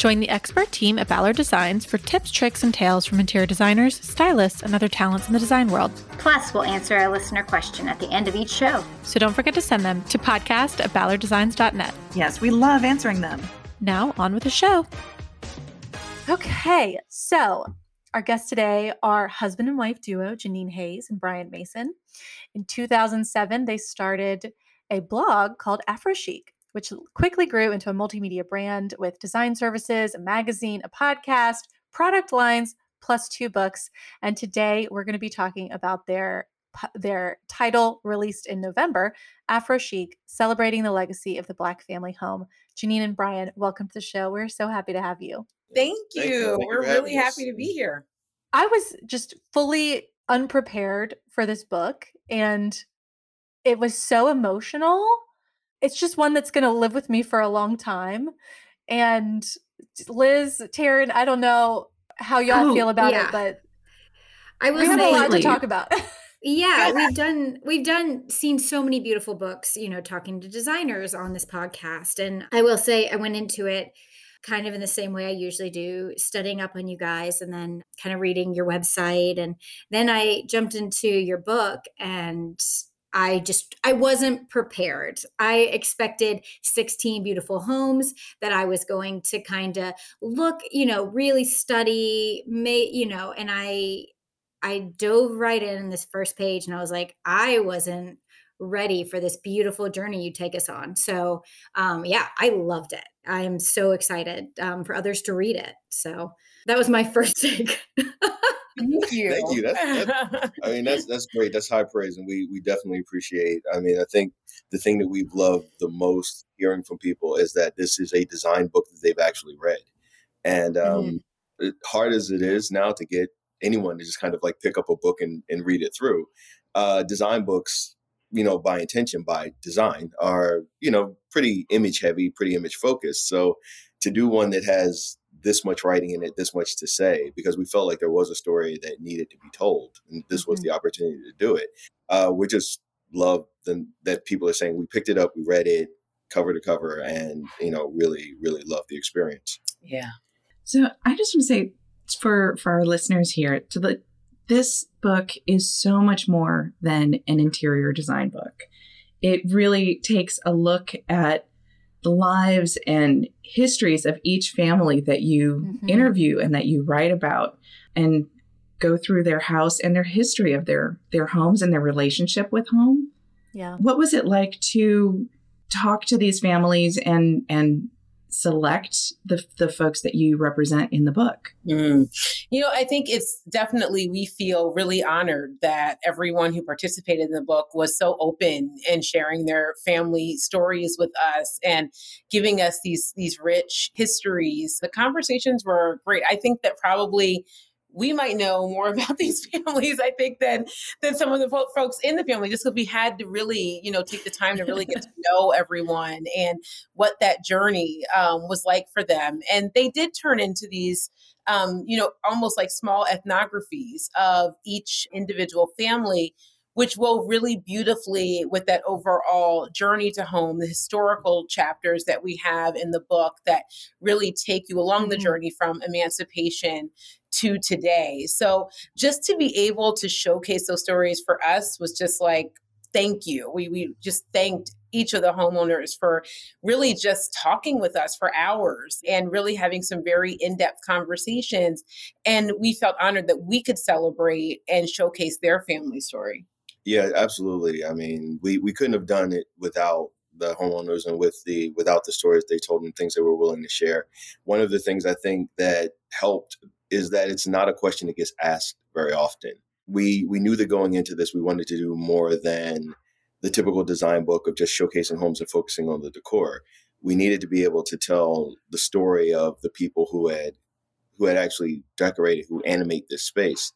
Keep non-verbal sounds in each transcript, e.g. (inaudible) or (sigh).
Join the expert team at Ballard Designs for tips, tricks, and tales from interior designers, stylists, and other talents in the design world. Plus, we'll answer a listener question at the end of each show. So don't forget to send them to podcast at ballarddesigns.net. Yes, we love answering them. Now, on with the show. Okay, so our guests today are husband and wife duo Jeanine Hays and Bryan Mason. In 2007, they started a blog called AphroChic, which quickly grew into a multimedia brand with design services, a magazine, a podcast, product lines, plus two books. And today we're going to be talking about their their title released in November, AphroChic, celebrating the legacy of the Black family home. Jeanine and Bryan, welcome to the show. We're so happy to have you. Thank you. Thank you. Thank We're really happy to be here. I was just fully unprepared for this book and it was so emotional. It's just one that's going to live with me for a long time. And Liz, Taryn, I don't know how y'all oh, feel about yeah. it, but I was we have a lot to talk about. (laughs) yeah, we've done we've done seen so many beautiful books, you know, talking to designers on this podcast. And I will say I went into it kind of in the same way I usually do, studying up on you guys and then kind of reading your website. And then I jumped into your book and I just I wasn't prepared. I expected 16 beautiful homes that I was going to kind of look, you know, really study, may, you know, and I I dove right in this first page and I was like, I wasn't ready for this beautiful journey you take us on. So, um, yeah, I loved it. I am so excited um, for others to read it. So that was my (laughs) first take. (laughs) (laughs) Thank you. Thank you. That's, that's, I mean, that's that's great. That's high praise, and we we definitely appreciate. I mean, I think the thing that we've loved the most hearing from people is that this is a design book that they've actually read, and um, mm-hmm. hard as it is now to get anyone to just kind of like pick up a book and, and read it through, uh, design books you know, by intention, by design, are, you know, pretty image heavy, pretty image focused. So to do one that has this much writing in it, this much to say, because we felt like there was a story that needed to be told, and this mm-hmm. was the opportunity to do it. Uh, we just love the, that people are saying we picked it up, we read it cover to cover, and you know, really, really love the experience. Yeah. So I just want to say for for our listeners here to the this book is so much more than an interior design book. It really takes a look at the lives and histories of each family that you mm-hmm. interview and that you write about and go through their house and their history of their their homes and their relationship with home. Yeah. What was it like to talk to these families and and select the, the folks that you represent in the book? Mm. You know, I think it's definitely, we feel really honored that everyone who participated in the book was so open and sharing their family stories with us and giving us these, these rich histories. The conversations were great. I think that probably we might know more (laughs) about these (laughs) families, I think, than than some of the folks in the family, just because we had to really, you know, take the time to really get to (laughs) know everyone and what that journey um, was like for them. And they did turn into these, um, you know, almost like small ethnographies of each individual family which will really beautifully with that overall journey to home, the historical chapters that we have in the book that really take you along mm-hmm. the journey from emancipation to today. So just to be able to showcase those stories for us was just like, thank you. We, we just thanked each of the homeowners for really just talking with us for hours and really having some very in-depth conversations and we felt honored that we could celebrate and showcase their family story yeah, absolutely. I mean, we we couldn't have done it without the homeowners and with the without the stories they told and things they were willing to share. One of the things I think that helped is that it's not a question that gets asked very often. We we knew that going into this, we wanted to do more than the typical design book of just showcasing homes and focusing on the decor. We needed to be able to tell the story of the people who had who had actually decorated, who animate this space.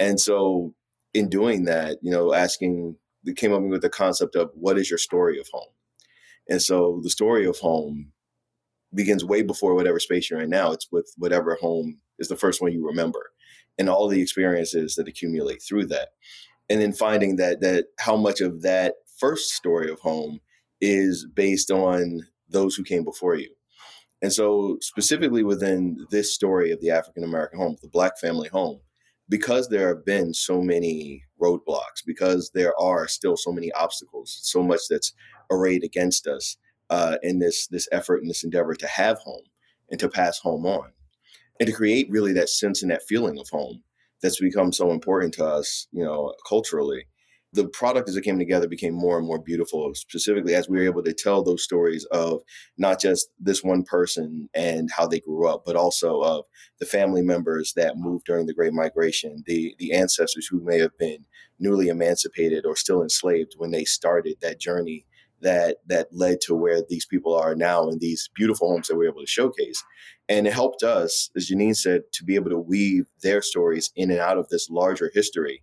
And so in doing that, you know, asking, we came up with the concept of what is your story of home? And so the story of home begins way before whatever space you're in now. It's with whatever home is the first one you remember and all the experiences that accumulate through that. And then finding that that how much of that first story of home is based on those who came before you. And so specifically within this story of the African American home, the black family home, because there have been so many roadblocks, because there are still so many obstacles, so much that's arrayed against us uh, in this this effort and this endeavor to have home and to pass home on, and to create really that sense and that feeling of home that's become so important to us, you know, culturally the product as it came together became more and more beautiful, specifically as we were able to tell those stories of not just this one person and how they grew up, but also of the family members that moved during the Great Migration, the, the ancestors who may have been newly emancipated or still enslaved when they started that journey that that led to where these people are now in these beautiful homes that we're able to showcase. And it helped us, as Jeanine said, to be able to weave their stories in and out of this larger history,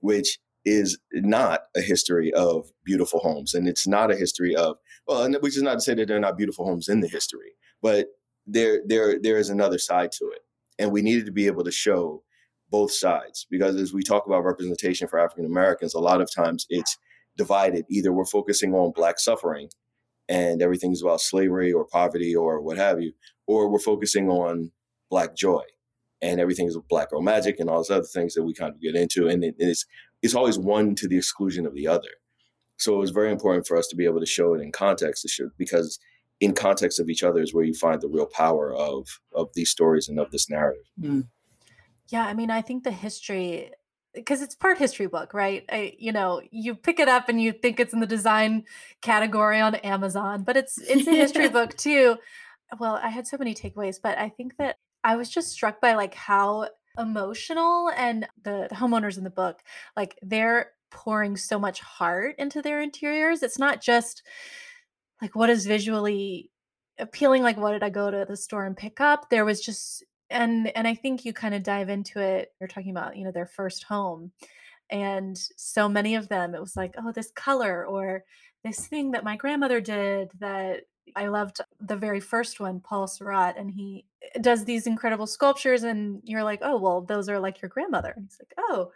which is not a history of beautiful homes. And it's not a history of, well, which is not to say that there are not beautiful homes in the history, but there, there, there is another side to it. And we needed to be able to show both sides because as we talk about representation for African Americans, a lot of times it's divided. Either we're focusing on Black suffering and everything's about slavery or poverty or what have you, or we're focusing on Black joy and everything is black girl magic and all those other things that we kind of get into. And it, it's it's always one to the exclusion of the other. So it was very important for us to be able to show it in context because in context of each other is where you find the real power of of these stories and of this narrative. Mm. Yeah, I mean, I think the history because it's part history book, right? I, you know, you pick it up and you think it's in the design category on Amazon, but it's it's a history (laughs) book too. Well, I had so many takeaways, but I think that I was just struck by like how emotional and the, the homeowners in the book like they're pouring so much heart into their interiors. It's not just like what is visually appealing like what did i go to the store and pick up? There was just and and i think you kind of dive into it you're talking about you know their first home and so many of them it was like oh this color or this thing that my grandmother did that I loved the very first one, Paul Seurat, and he does these incredible sculptures, and you're like, oh, well, those are like your grandmother. And he's like, oh,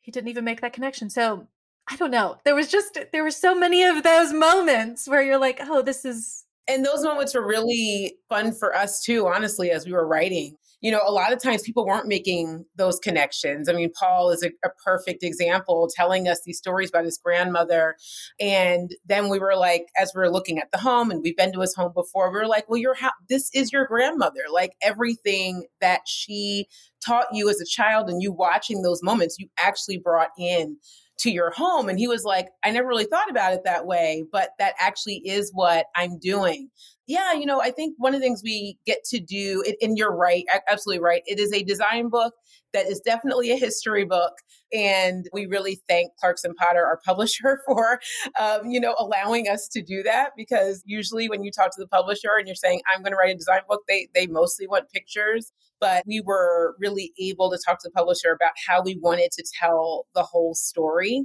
he didn't even make that connection. So I don't know. There was just, there were so many of those moments where you're like, oh, this is. And those moments were really fun for us too, honestly, as we were writing you know, a lot of times people weren't making those connections. I mean, Paul is a, a, perfect example telling us these stories about his grandmother. And then we were like, as we are looking at the home and we've been to his home before, we were like, well, your ha- this is your grandmother. Like everything that she taught you as a child and you watching those moments, you actually brought in to your home. And he was like, I never really thought about it that way, but that actually is what I'm doing yeah, you know, I think one of the things we get to do, and you're right, absolutely right. It is a design book that is definitely a history book. And we really thank Clarkson Potter, our (laughs) publisher, for, um, you know, allowing us to do that. Because usually when you talk to the publisher and you're saying, I'm going to write a design book, they, they mostly want pictures. But we were really able to talk to the publisher about how we wanted to tell the whole story.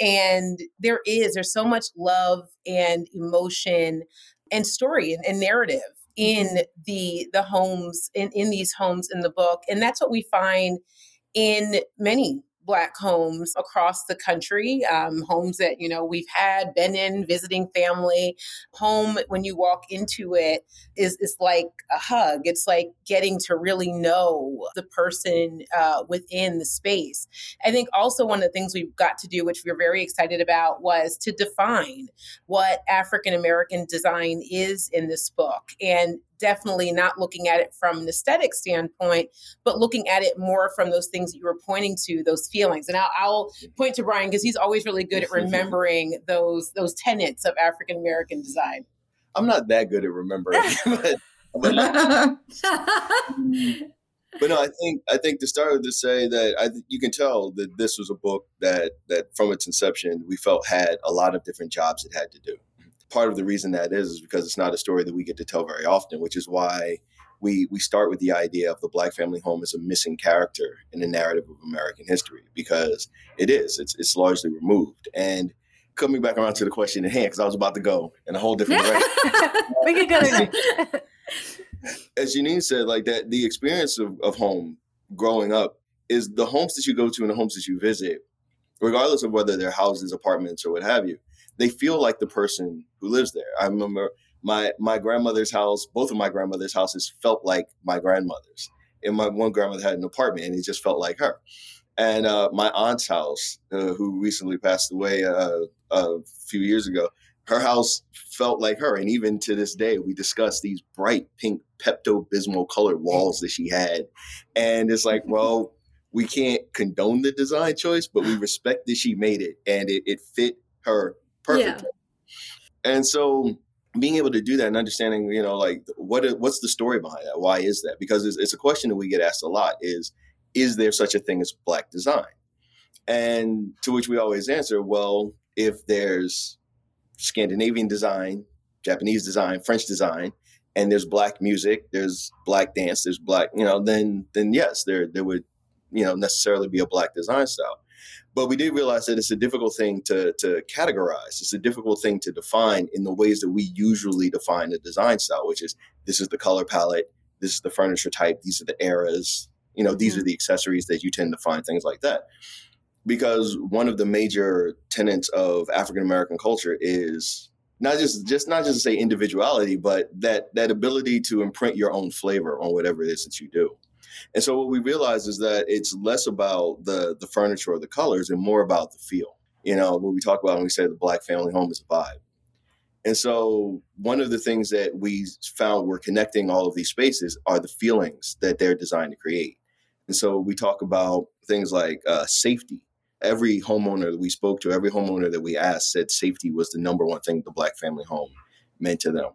And there is, there's so much love and emotion and story and, and narrative in mm-hmm. the the homes in, in these homes in the book and that's what we find in many black homes across the country um, homes that you know we've had been in visiting family. Home when you walk into it is is like a hug. It's like getting to really know the person uh, within the space. I think also one of the things we've got to do which we we're very excited about was to define what african american design is in this book. And definitely not looking at it from an aesthetic standpoint, but looking at it more from those things that you were pointing to, those feelings. And I'll, I'll point to Bryan because he's always really good at (laughs) remembering those those tenets of African American design. I'm not that good at remembering, (laughs) (laughs) but, but, but, no, I think I think to start to say that I you can tell that this was a book that that from its inception we felt had a lot of different jobs it had to do part of the reason that is is because it's not a story that we get to tell very often, which is why we we start with the idea of the black family home as a missing character in the narrative of American history because it is. It's it's largely removed and coming back around to the question at hand because I was about to go in a whole different direction. (laughs) we could go there. (laughs) As Janine said, like that, the experience of, of home growing up is the homes that you go to and the homes that you visit, regardless of whether they're houses, apartments, or what have you, they feel like the person who lives there. I remember my my grandmother's house, both of my grandmother's houses felt like my grandmother's. And my one grandmother had an apartment, and it just felt like her. And uh, my aunt's house, uh, who recently passed away uh, a few years ago, her house felt like her. And even to this day, we discuss these bright pink Pepto Bismol colored walls that she had. And it's like, (laughs) well, we can't condone the design choice, but we respect that she made it and it, it fit her perfectly. Yeah. And so being able to do that and understanding, you know, like what what's the story behind that? Why is that? Because it's, it's a question that we get asked a lot is, is there such a thing as black design? And to which we always answer, well, if there's Scandinavian design, Japanese design, French design, and there's black music, there's black dance, there's black, you know, then then yes, there there would, you know, necessarily be a black design style. But we did realize that it's a difficult thing to to categorize. It's a difficult thing to define in the ways that we usually define a design style, which is this is the color palette, this is the furniture type, these are the eras, you know, these mm-hmm. are the accessories that you tend to find, things like that because one of the major tenets of African American culture is not just just not just to say individuality, but that that ability to imprint your own flavor on whatever it is that you do. And so what we realize is that it's less about the the furniture or the colors and more about the feel. You know, what we talk about when we say the black family home is a vibe. And so one of the things that we found we're connecting all of these spaces are the feelings that they're designed to create. And so we talk about things like uh, safety every homeowner that we spoke to, every homeowner that we asked said safety was the number one thing the black family home meant to them.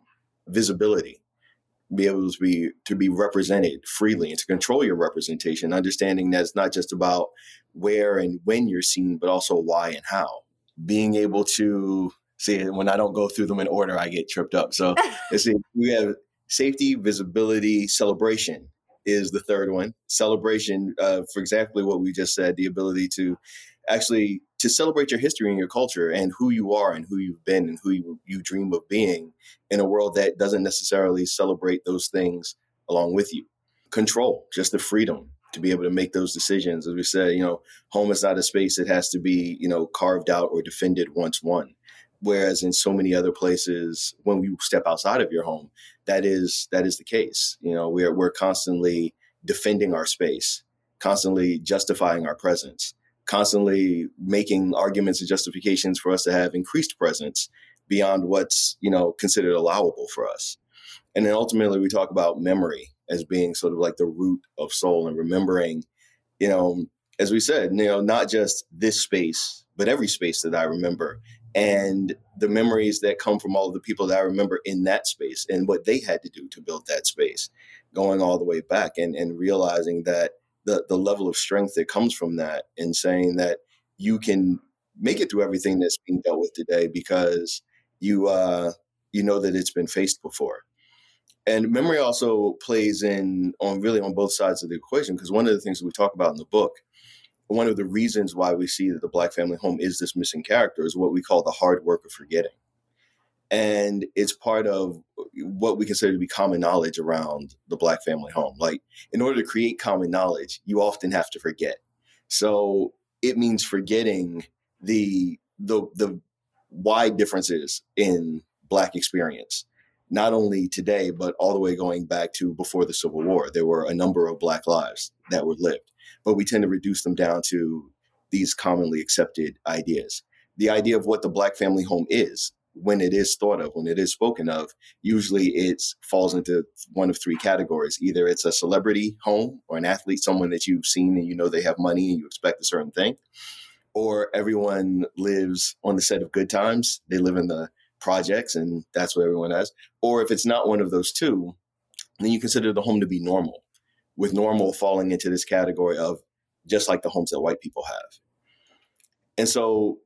Visibility, be able to be to be represented freely and to control your representation, understanding that it's not just about where and when you're seen, but also why and how. Being able to see when I don't go through them in order, I get tripped up. So (laughs) let's see, we have safety, visibility, celebration is the third one. Celebration, uh, for exactly what we just said, the ability to actually to celebrate your history and your culture and who you are and who you've been and who you, you dream of being in a world that doesn't necessarily celebrate those things along with you. Control, just the freedom to be able to make those decisions. As we said, you know, home is not a space that has to be, you know, carved out or defended once won. Whereas in so many other places, when we step outside of your home, that is that is the case. You know, we're we're constantly defending our space, constantly justifying our presence constantly making arguments and justifications for us to have increased presence beyond what's you know considered allowable for us. And then ultimately we talk about memory as being sort of like the root of soul and remembering you know as we said you know not just this space but every space that i remember and the memories that come from all of the people that i remember in that space and what they had to do to build that space going all the way back and and realizing that the the level of strength that comes from that and saying that you can make it through everything that's being dealt with today because you uh, you know that it's been faced before. And memory also plays in on really on both sides of the equation because one of the things that we talk about in the book, one of the reasons why we see that the black family home is this missing character is what we call the hard work of forgetting and it's part of what we consider to be common knowledge around the black family home. Like in order to create common knowledge you often have to forget. So it means forgetting the the the wide differences in black experience not only today but all the way going back to before the civil war. There were a number of black lives that were lived but we tend to reduce them down to these commonly accepted ideas. The idea of what the black family home is when it is thought of, when it is spoken of, usually it falls into one of three categories. Either it's a celebrity home or an athlete, someone that you've seen and you know they have money and you expect a certain thing, or everyone lives on the set of good times. They live in the projects and that's what everyone has. Or if it's not one of those two, then you consider the home to be normal, with normal falling into this category of just like the homes that white people have. And so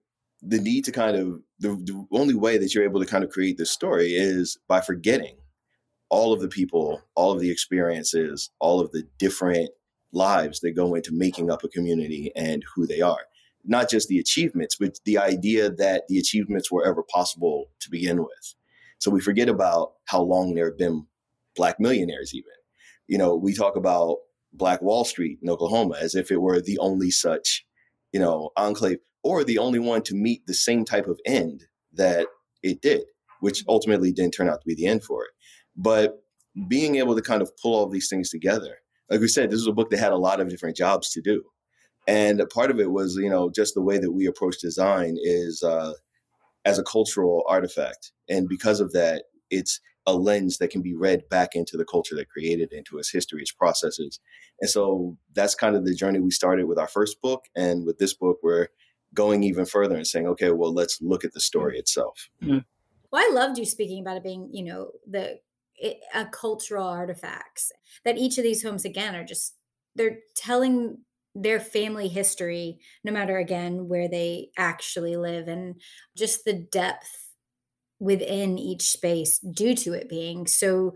the need to kind of the, the only way that you're able to kind of create this story is by forgetting all of the people, all of the experiences, all of the different lives that go into making up a community and who they are. not just the achievements, but the idea that the achievements were ever possible to begin with. So we forget about how long there have been black millionaires, even. You know, we talk about Black Wall Street in Oklahoma as if it were the only such, you know, enclave or the only one to meet the same type of end that it did, which ultimately didn't turn out to be the end for it. But being able to kind of pull all these things together, like we said, this is a book that had a lot of different jobs to do. And part of it was, you know, just the way that we approach design is uh, as a cultural artifact. And because of that, it's a lens that can be read back into the culture that created it, into its history, its processes. And so that's kind of the journey we started with our first book. And with this book, we're going even further and saying, okay, well, let's look at the story itself. Mm-hmm. Well, I loved you speaking about it being, you know, the it, a cultural artifacts that each of these homes again are just they're telling their family history no matter again where they actually live and just the depth within each space due to it being so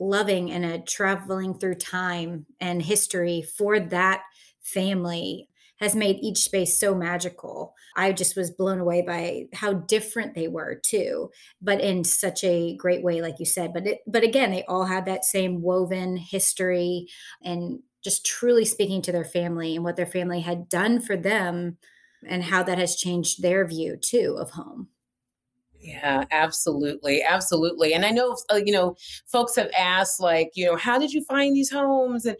loving and a traveling through time and history for that family has made each space so magical. I just was blown away by how different they were too, but in such a great way, like you said. But it, but again, they all had that same woven history and just truly speaking to their family and what their family had done for them and how that has changed their view too of home. Yeah, absolutely. Absolutely. And I know, uh, you know, folks have asked, like, you know, how did you find these homes? And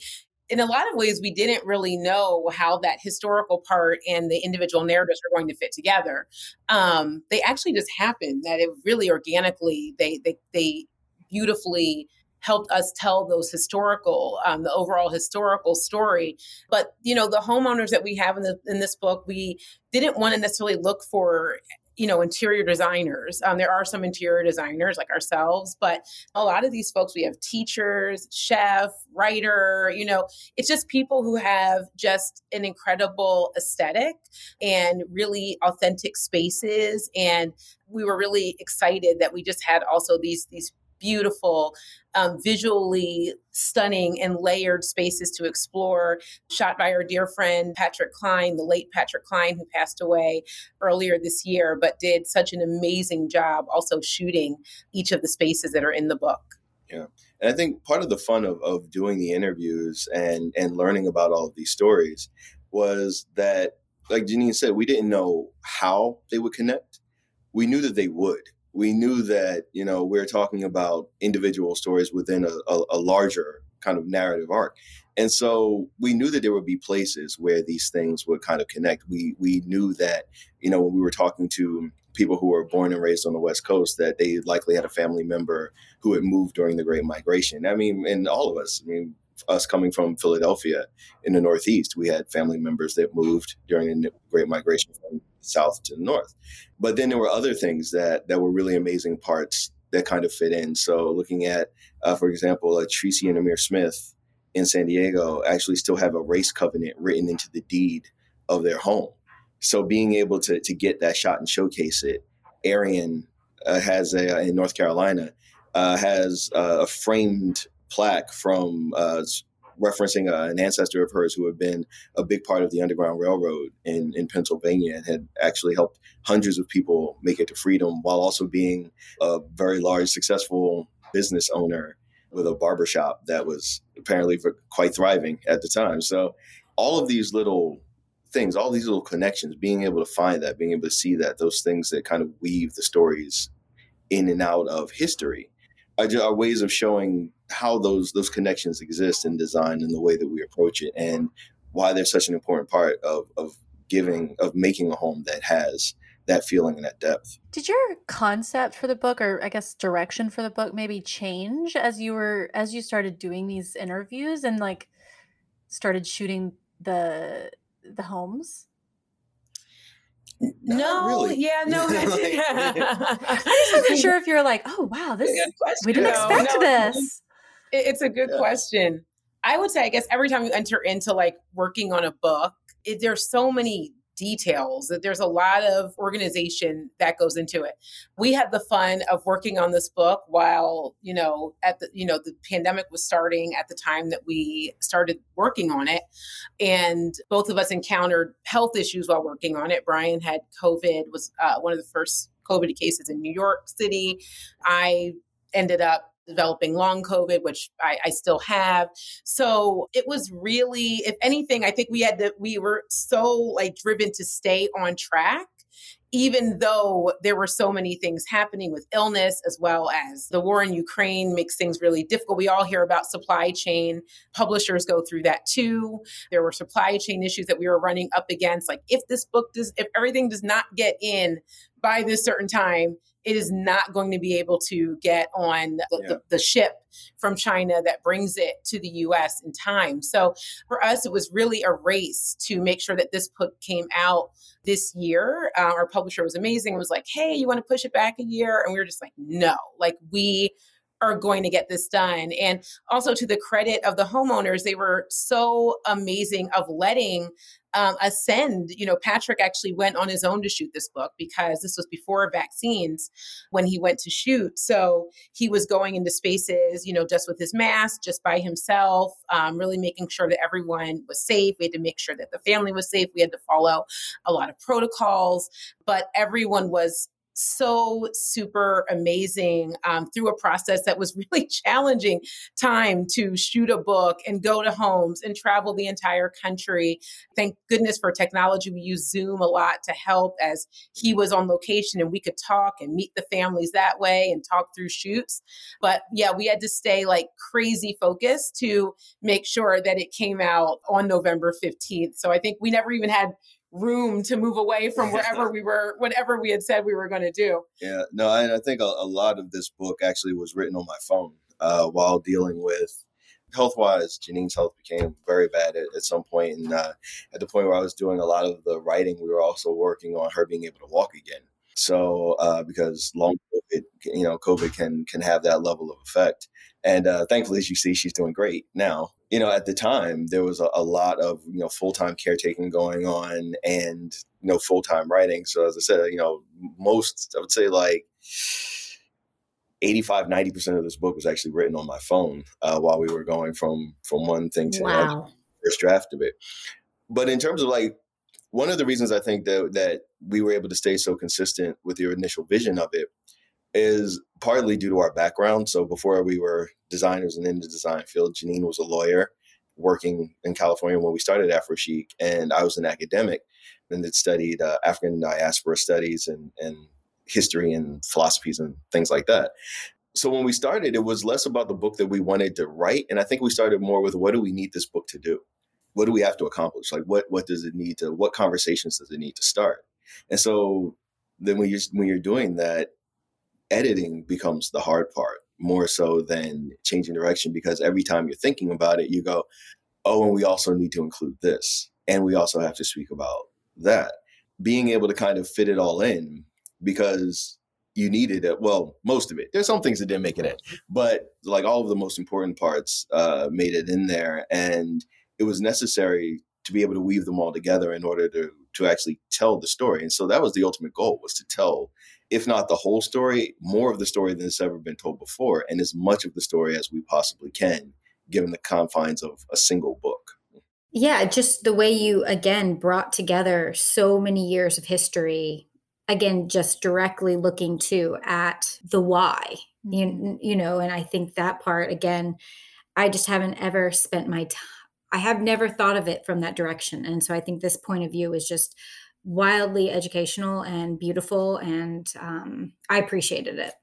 in a lot of ways, we didn't really know how that historical part and the individual narratives were going to fit together. Um, they actually just happened that it really organically, they, they, they beautifully helped us tell those historical um, the overall historical story but you know the homeowners that we have in the in this book we didn't want to necessarily look for you know interior designers. Um, there are some interior designers like ourselves but a lot of these folks we have teachers chef writer you know it's just people who have just an incredible aesthetic and really authentic spaces. And we were really excited that we just had also these these beautiful, um, visually stunning, and layered spaces to explore. Shot by our dear friend Patrick Cline, the late Patrick Cline, who passed away earlier this year, but did such an amazing job also shooting each of the spaces that are in the book. Yeah. And I think part of the fun of, of doing the interviews and, and learning about all of these stories was that, like Jeanine said, we didn't know how they would connect. We knew that they would we knew that you know we are talking about individual stories within a, a, a, larger kind of narrative arc. And so we knew that there would be places where these things would kind of connect. We we knew that you know when we were talking to people who were born and raised on the west coast that they likely had a family member who had moved during the great migration. I mean and all of us i mean us coming from Philadelphia in the Northeast, we had family members that moved during the Great Migration from south to north. But then there were other things that that were really amazing parts that kind of fit in. So looking at, uh, for example, uh, Tracy and Amir Smith in San Diego actually still have a race covenant written into the deed of their home. So being able to to get that shot and showcase it, Arian uh, has a in North Carolina uh, has uh, a framed plaque from uh, referencing uh, an ancestor of hers who had been a big part of the Underground Railroad in, in Pennsylvania and had actually helped hundreds of people make it to freedom while also being a very large, successful business owner with a barbershop that was apparently quite thriving at the time. So, all of these little things, all these little connections, being able to find that, being able to see that, those things that kind of weave the stories in and out of history are, ways of showing how those those connections exist in design and the way that we approach it and why they're such an important part of of giving of making a home that has that feeling and that depth. Did your concept for the book or I guess direction for the book maybe change as you were as you started doing these interviews and like started shooting the the homes? No, really. yeah, (laughs) no. I just wasn't sure if you're like, oh wow, this is we didn't expect no, this. It's a good yeah. question. I would say, I guess every time you enter into like working on a book, it, there's so many details that there's a lot of organization that goes into it. We had the fun of working on this book while you know at the you know the pandemic was starting at the time that we started working on it and both of us encountered health issues while working on it. Bryan had covid was uh, one of the first covid cases in new york city. I ended up developing long COVID, which I, I, still have. So it was really, if anything, I think we had that we were so like driven to stay on track. Even though there were so many things happening with illness, as well as the war in Ukraine makes things really difficult. We all hear about supply chain. Publishers go through that too. There were supply chain issues that we were running up against. Like, if this book does, if everything does not get in by this certain time, it is not going to be able to get on the, yeah. the, the, ship from China that brings it to the US in time. So for us, it was really a race to make sure that this book came out this year. Uh, our publisher was amazing. It was like, hey, you want to push it back a year? And we were just like, no, like we are going to get this done. And also to the credit of the homeowners, they were so amazing of letting um, ascend. You know, Patrick actually went on his own to shoot this book because this was before vaccines when he went to shoot. So he was going into spaces, you know, just with his mask, just by himself, um, really making sure that everyone was safe. We had to make sure that the family was safe. We had to follow a lot of protocols, but everyone was so super amazing um, through a process that was (laughs) really challenging time to shoot a book and go to homes and travel the entire country. Thank goodness for technology. We use Zoom a lot to help as he was on location and we could talk and meet the families that way and talk through shoots. But yeah, we had to stay like crazy focused to make sure that it came out on November 15th. So I think we never even had room to move away from (laughs) wherever we were, whatever we had said we were going to do. Yeah, no, I, I think a, a, lot of this book actually was written on my phone uh, while dealing with health wise. Jeanine's health became very bad at, at some point, and uh, at the point where I was doing a lot of the writing, we were also working on her being able to walk again. So uh, because long COVID, you know, COVID can can have that level of effect. And uh, thankfully, as you see, she's doing great now. You know, at the time, there was a, a lot of you know full time caretaking going on, and you know full time writing. So as I said, you know, most I would say like 85 90% of this book was actually written on my phone uh, while we were going from from one thing to wow. another first draft of it but in terms of like one of the reasons i think that that we were able to stay so consistent with your initial vision of it is partly due to our background. So before we were designers and in the design field, Jeanine was a lawyer working in California when we started AphroChic, and I was an academic and had studied uh, African diaspora studies and, and history and philosophies and things like that. So when we started, it was less about the book that we wanted to write, and I think we started more with what do we need this book to do? What do we have to accomplish? Like what what does it need to? What conversations does it need to start? And so then when you're when you're doing that, editing becomes the hard part more so than changing direction because every time you're thinking about it, you go, oh, and we also need to include this. And we also have to speak about that. Being able to kind of fit it all in because you needed it. Well, most of it. There's some things that didn't make it in, but like all of the most important parts uh, made it in there. And it was necessary to be able to weave them all together in order to to actually tell the story. And so that was the ultimate goal was to tell if not the whole story, more of the story than has ever been told before, and as much of the story as we possibly can, given the confines of a single book. Yeah, just the way you again brought together so many years of history, again, just directly looking to at the why, you, mm-hmm. you know, and I think that part again, I just haven't ever spent my time. I have never thought of it from that direction. And so I think this point of view is just wildly educational and beautiful, and um, I appreciated it.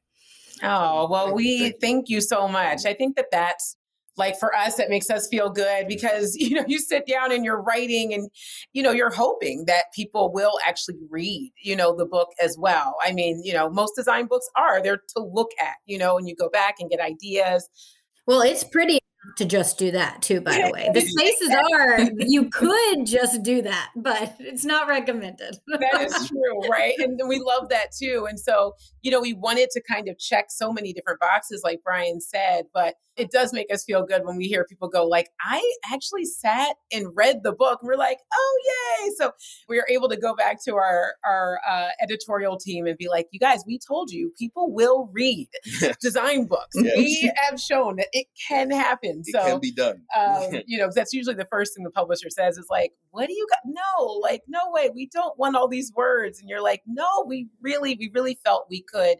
Oh, well, we thank you so much. I think that that's like for us that makes us feel good because (laughs) you know you sit down and you're writing and you know you're hoping that people will actually read you know the book as well i mean you know most design books are they're to look at you know and you go back and get ideas well it's pretty to just do that too by the way. The spaces are (laughs) you could just do that but it's not recommended. (laughs) That is true right? And we love that too. And so you know we wanted to kind of check so many different boxes like brian said but it does make us feel good when we hear people go like i actually sat and read the book. And we're like oh yay. So we are able to go back to our our uh, editorial team and be like you guys we told you people will read (laughs) design books. Yes. we have shown that it can happen it so can be done. (laughs) um, you know that's usually the first thing the publisher says is like what do you got? No like no way. We don't want all these words. And you're like no we really we really felt we could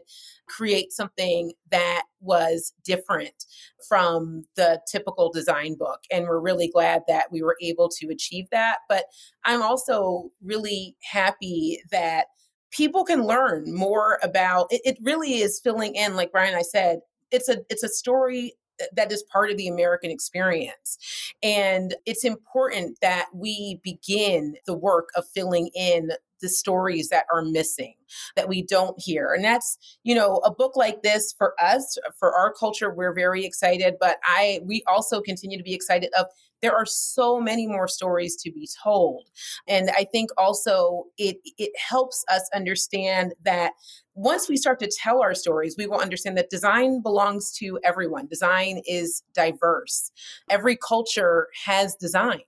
create something that was different from the typical design book. And we're really glad that we were able to achieve that. But I'm also really happy that people can learn more about it, it really is filling in like brian i said it's a it's a story that is part of the American experience. And it's important that we begin the work of filling in the stories that are missing that we don't hear and that's you know a book like this for us for our culture we're very excited but i we also continue to be excited of there are so many more stories to be told and i think also it it helps us understand that once we start to tell our stories we will understand that design belongs to everyone. Design is diverse. Every culture has design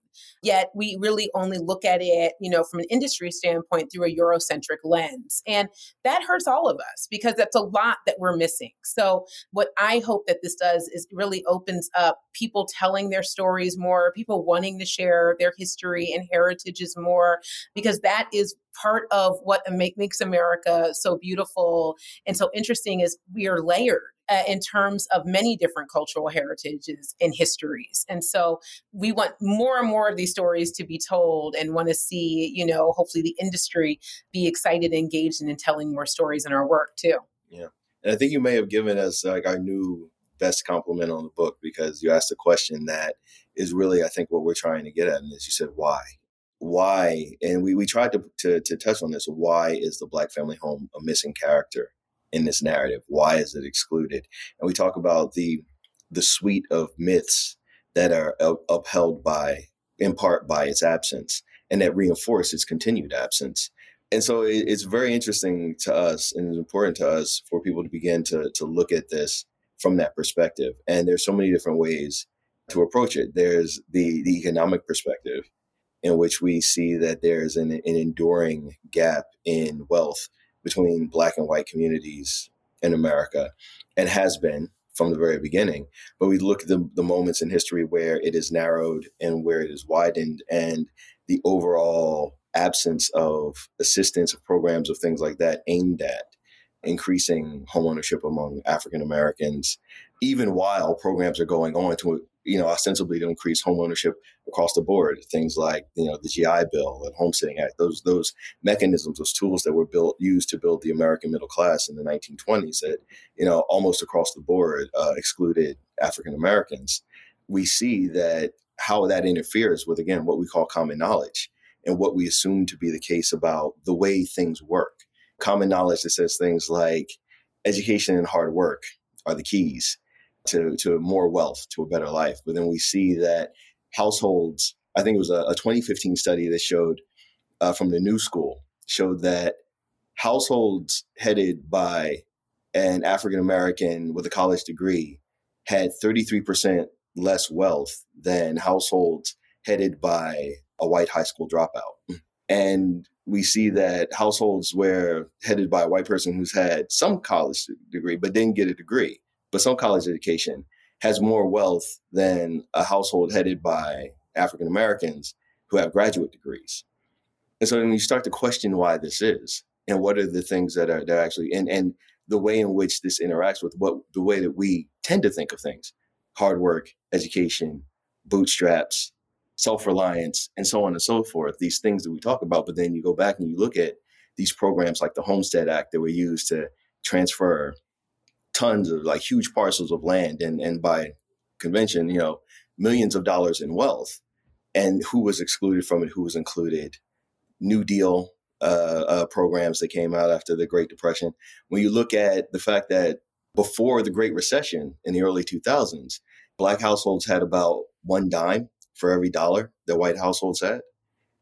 Yet we really only look at it, you know, from an industry standpoint through a Eurocentric lens. And that hurts all of us because that's a lot that we're missing. So what I hope that this does is really opens up people telling their stories more, people wanting to share their history and heritages more, because that is part of what make, makes America so beautiful and so interesting is we are layered uh, in terms of many different cultural heritages and histories. And so we want more and more of these stories to be told and want to see, you know, hopefully the industry be excited and engaged in telling more stories in our work too. Yeah. And I think you may have given us like our new best compliment on the book because you asked a question that is really, I think, what we're trying to get at. And as you said, why? Why? And we, we tried to, to, to touch on this. Why is the Black family home a missing character? In this narrative? Why is it excluded? And we talk about the the suite of myths that are upheld by, in part, by its absence, and that reinforce its continued absence. And so it, it's very interesting to us, and it's important to us for people to begin to to look at this from that perspective. And there's so many different ways to approach it. There's the the economic perspective, in which we see that there's an, an enduring gap in wealth between black and white communities in America and has been from the very beginning. But we look at the, the moments in history where it is narrowed and where it is widened and the overall absence of assistance of programs of things like that aimed at increasing homeownership among African Americans, even while programs are going on to you know, ostensibly to increase homeownership across the board. Things like, you know, the GI Bill and Homesteading Act, those those mechanisms, those tools that were built used to build the American middle class in the 1920s that, you know, almost across the board uh, excluded African Americans. We see that how that interferes with again what we call common knowledge and what we assume to be the case about the way things work. Common knowledge that says things like education and hard work are the keys to, to more wealth, to a better life. But then we see that households, I think it was a, a 2015 study that showed uh, from the New School, showed that households headed by an African American with a college degree had 33% less wealth than households headed by a white high school dropout. And we see that households where headed by a white person who's had some college degree but didn't get a degree but some college education has more wealth than a household headed by African Americans who have graduate degrees. And so then you start to question why this is and what are the things that are that actually and and the way in which this interacts with what the way that we tend to think of things. Hard work, education, bootstraps, self-reliance, and so on and so forth. These things that we talk about, but then you go back and you look at these programs like the Homestead Act that were used to transfer tons of like huge parcels of land and and by convention you know millions of dollars in wealth. And who was excluded from it? Who was included? New deal uh, uh, programs that came out after the great depression. When you look at the fact that before the great recession in the early 2000s black households had about one dime for every dollar that white households had.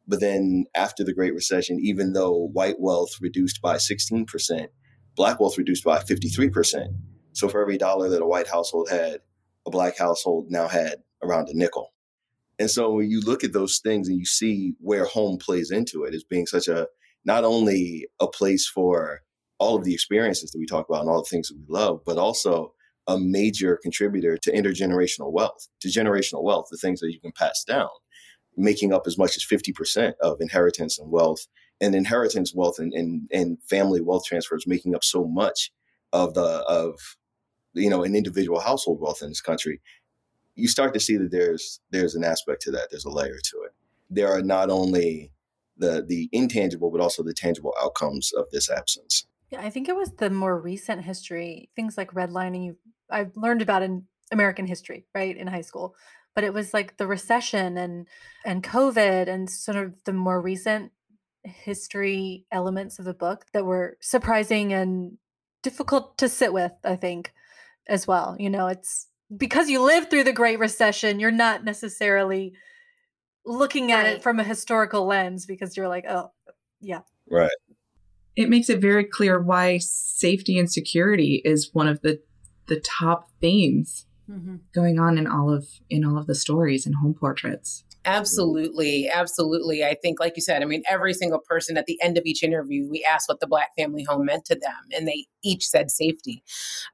But then after the Great Recession, even though white wealth reduced by 16%, black wealth reduced by 53%. So for every dollar that a white household had, a black household now had around a nickel. And so when you look at those things and you see where home plays into it as being such a not only a place for all of the experiences that we talk about and all the things that we love, but also a major contributor to intergenerational wealth, to generational wealth, the things that you can pass down, making up as much as 50% of inheritance and wealth. And inheritance wealth and, and, and family wealth transfers making up so much of the of you know an individual household wealth in this country you start to see that there's there's an aspect to that. There's a layer to it. There are not only the the intangible but also the tangible outcomes of this absence. Yeah i think it was the more recent history things like redlining you i've learned about in american history right in high school. But it was like the recession and and covid and sort of the more recent history elements of the book that were surprising and difficult to sit with i think as well you know it's because you lived through the Great Recession, you're not necessarily looking at right. it from a historical lens because you're like, oh, yeah. Right. It makes it very clear why safety and security is one of the the top themes mm-hmm. going on in all of in all of the stories and home portraits. Absolutely, absolutely. I think, like you said, I mean, every single person at the end of each interview, we asked what the Black family home meant to them, and they each said safety.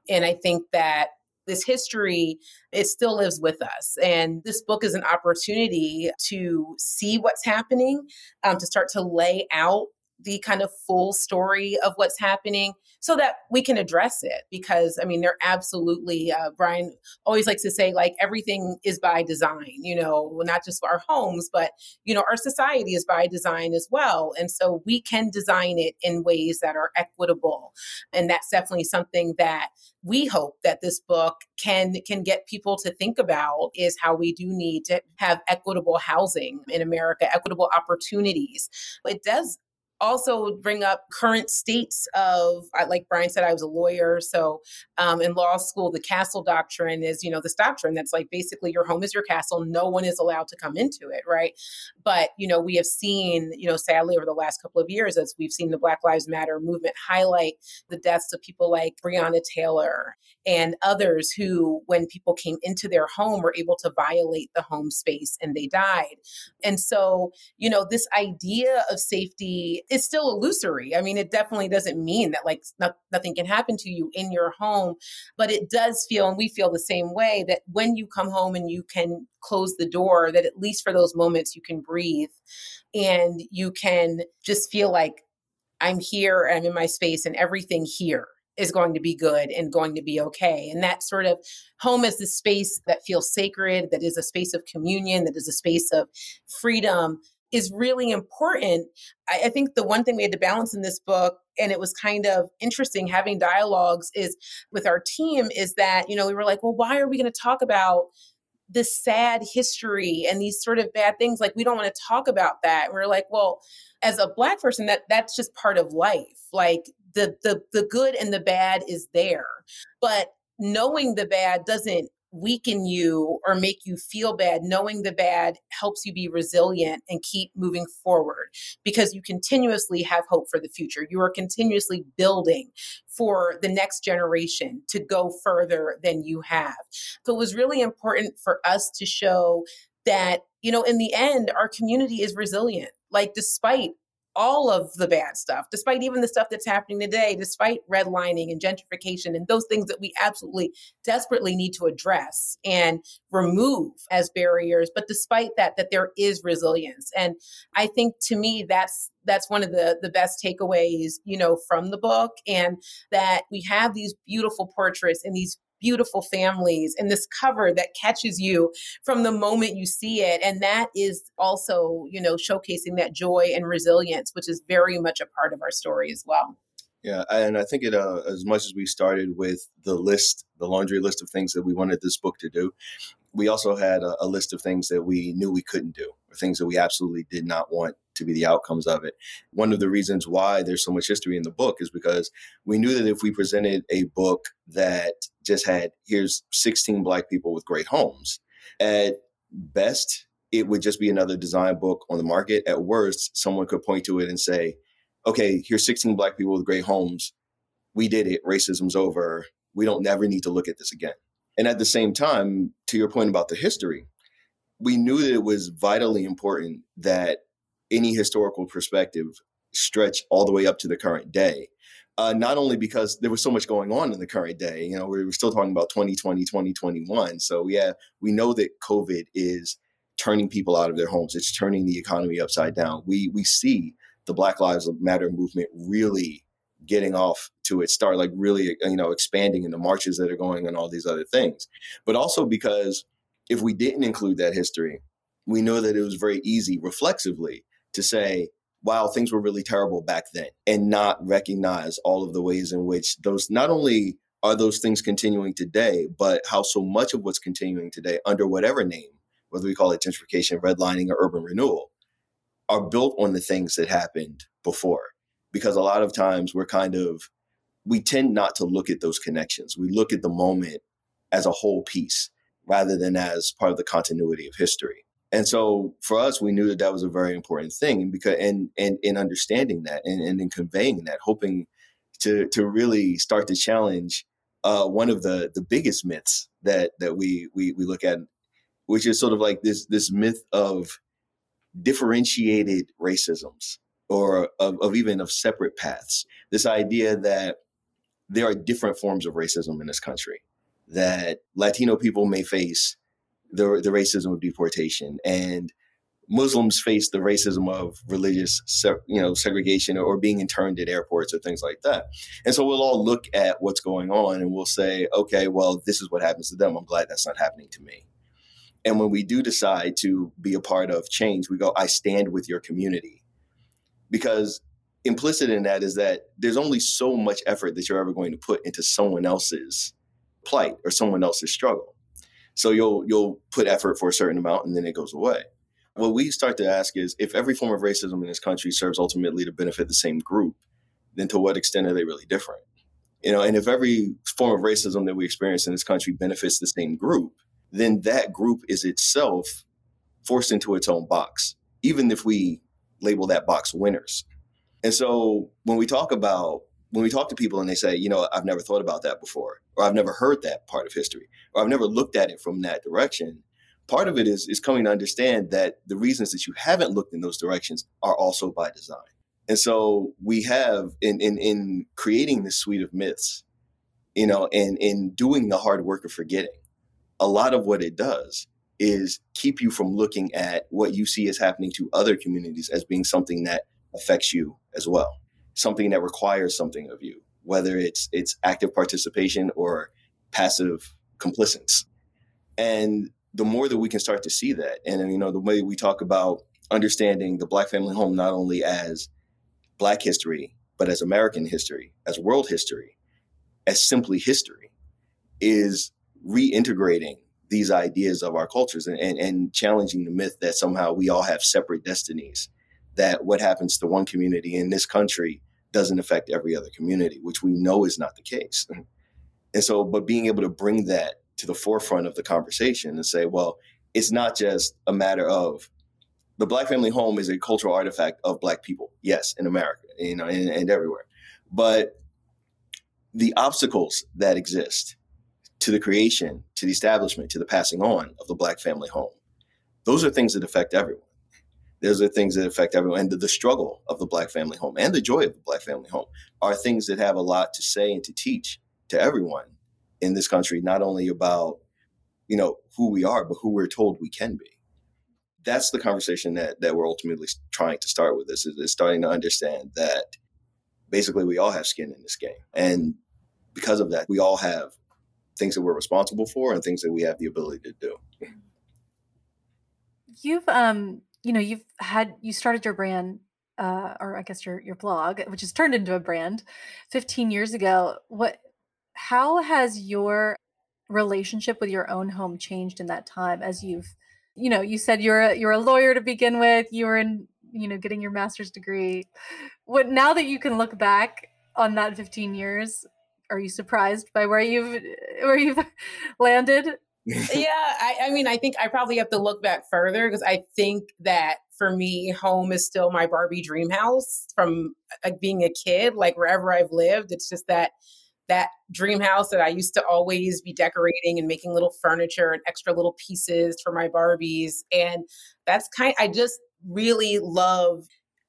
And I think that this history it still lives with us and this book is an opportunity to see what's happening um, to start to lay out the kind of full story of what's happening so that we can address it because i mean they're absolutely uh, Bryan always likes to say like everything is by design you know not just our homes but you know our society is by design as well and so we can design it in ways that are equitable and that's definitely something that we hope that this book can can get people to think about is how we do need to have equitable housing in America, equitable opportunities. It does also bring up current states of like Bryan said i was a lawyer so um, in law school the castle doctrine is you know this doctrine that's like basically your home is your castle no one is allowed to come into it right? But you know we have seen you know sadly over the last couple of years as we've seen the black lives matter movement highlight the deaths of people like breonna taylor and others who when people came into their home were able to violate the home space and they died. And so you know this idea of safety is still illusory. I mean, it definitely doesn't mean that like not, nothing can happen to you in your home, but it does feel, and we feel the same way, that when you come home and you can close the door, that at least for those moments you can breathe and you can just feel like I'm here, I'm in my space, and everything here is going to be good and going to be okay. And that sort of home is the space that feels sacred, that is a space of communion, that is a space of freedom, is really important. I, I think the one thing we had to balance in this book and it was kind of interesting having dialogues is with our team is that you know we were like well why are we going to talk about this sad history and these sort of bad things? Like we don't want to talk about that. And we're like well as a black person that that's just part of life. Like the the the good and the bad is there. But knowing the bad doesn't weaken you or make you feel bad, knowing the bad helps you be resilient and keep moving forward because you continuously have hope for the future. You are continuously building for the next generation to go further than you have. So it was really important for us to show that, you know, in the end, our community is resilient. Like, despite all of the bad stuff, despite even the stuff that's happening today, despite redlining and gentrification and those things that we absolutely desperately need to address and remove as barriers. But despite that, that there is resilience. And I think to me, that's that's one of the the best takeaways you know from the book and that we have these beautiful portraits and these beautiful families and this cover that catches you from the moment you see it. And that is also, you know, showcasing that joy and resilience, which is very much a part of our story as well. Yeah, and I think it uh, as much as we started with the list, the laundry list of things that we wanted this book to do, we also had a, a list of things that we knew we couldn't do, or things that we absolutely did not want to be the outcomes of it. One of the reasons why there's so much history in the book is because we knew that if we presented a book that just had here's 16 black people with great homes, at best it would just be another design book on the market. At worst, someone could point to it and say, "Okay, here's 16 black people with great homes. We did it. Racism's over. We don't never need to look at this again." And at the same time, to your point about the history, we knew that it was vitally important that any historical perspective stretch all the way up to the current day. Uh, not only because there was so much going on in the current day, you know, we were still talking about 2020, 2021. So, yeah, we know that COVID is turning people out of their homes. It's turning the economy upside down. We we see the Black Lives Matter movement really getting off to its start, like really, you know, expanding in the marches that are going and all these other things. But also because if we didn't include that history, we know that it was very easy reflexively to say, wow, things were really terrible back then, and not recognize all of the ways in which those not only are those things continuing today, but how so much of what's continuing today under whatever name, whether we call it gentrification, redlining, or urban renewal, are built on the things that happened before. Because a lot of times we're kind of, we tend not to look at those connections. We look at the moment as a whole piece rather than as part of the continuity of history. And so for us, we knew that that was a very important thing, because and and in understanding that and, and in conveying that, hoping to to really start to challenge uh, one of the the biggest myths that that we we we look at, which is sort of like this this myth of differentiated racisms or of, of even of separate paths. This idea that there are different forms of racism in this country that Latino people may face the, the racism of deportation and Muslims face the racism of religious, you know, segregation or being interned at airports or things like that. And so we'll all look at what's going on and we'll say, okay, well, this is what happens to them. I'm glad that's not happening to me. And when we do decide to be a part of change, we go, I stand with your community. Because implicit in that is that there's only so much effort that you're ever going to put into someone else's plight or someone else's struggle. So you'll you'll put effort for a certain amount and then it goes away. What we start to ask is if every form of racism in this country serves ultimately to benefit the same group, then to what extent are they really different? You know, and if every form of racism that we experience in this country benefits the same group, then that group is itself forced into its own box, even if we label that box winners. And so when we talk about when we talk to people and they say, you know, I've never thought about that before, or I've never heard that part of history, or I've never looked at it from that direction, part of it is is coming to understand that the reasons that you haven't looked in those directions are also by design. And so we have in in, in creating this suite of myths, you know, and in doing the hard work of forgetting, a lot of what it does is keep you from looking at what you see as happening to other communities as being something that affects you as well something that requires something of you, whether it's it's active participation or passive complicence. And the more that we can start to see that, and you know, the way we talk about understanding the Black family home not only as Black history, but as American history, as world history, as simply history, is reintegrating these ideas of our cultures and, and, and challenging the myth that somehow we all have separate destinies that what happens to one community in this country doesn't affect every other community, which we know is not the case. And so, but being able to bring that to the forefront of the conversation and say, well, it's not just a matter of the black family home is a cultural artifact of black people, yes, in America, you know, and, and everywhere. But the obstacles that exist to the creation, to the establishment, to the passing on of the black family home, those are things that affect everyone those are things that affect everyone. And the, the, struggle of the Black family home and the joy of the Black family home are things that have a lot to say and to teach to everyone in this country, not only about, you know, who we are, but who we're told we can be. That's the conversation that, that we're ultimately trying to start with this is, is starting to understand that basically we all have skin in this game. And because of that, we all have things that we're responsible for and things that we have the ability to do. You've um you know you've had you started your brand uh, or i guess your your blog which has turned into a brand 15 years ago what how has your relationship with your own home changed in that time as you've you know you said you're a, you're a lawyer to begin with you were in you know, getting your master's degree. What now that you can look back on that 15 years, are you surprised by where you've where you've (laughs) landed? (laughs) yeah, I, I mean, I think I probably have to look back further because I think that for me, home is still my Barbie dream house from like being a kid. Like wherever I've lived, it's just that that dream house that I used to always be decorating and making little furniture and extra little pieces for my Barbies. And that's kind I just really love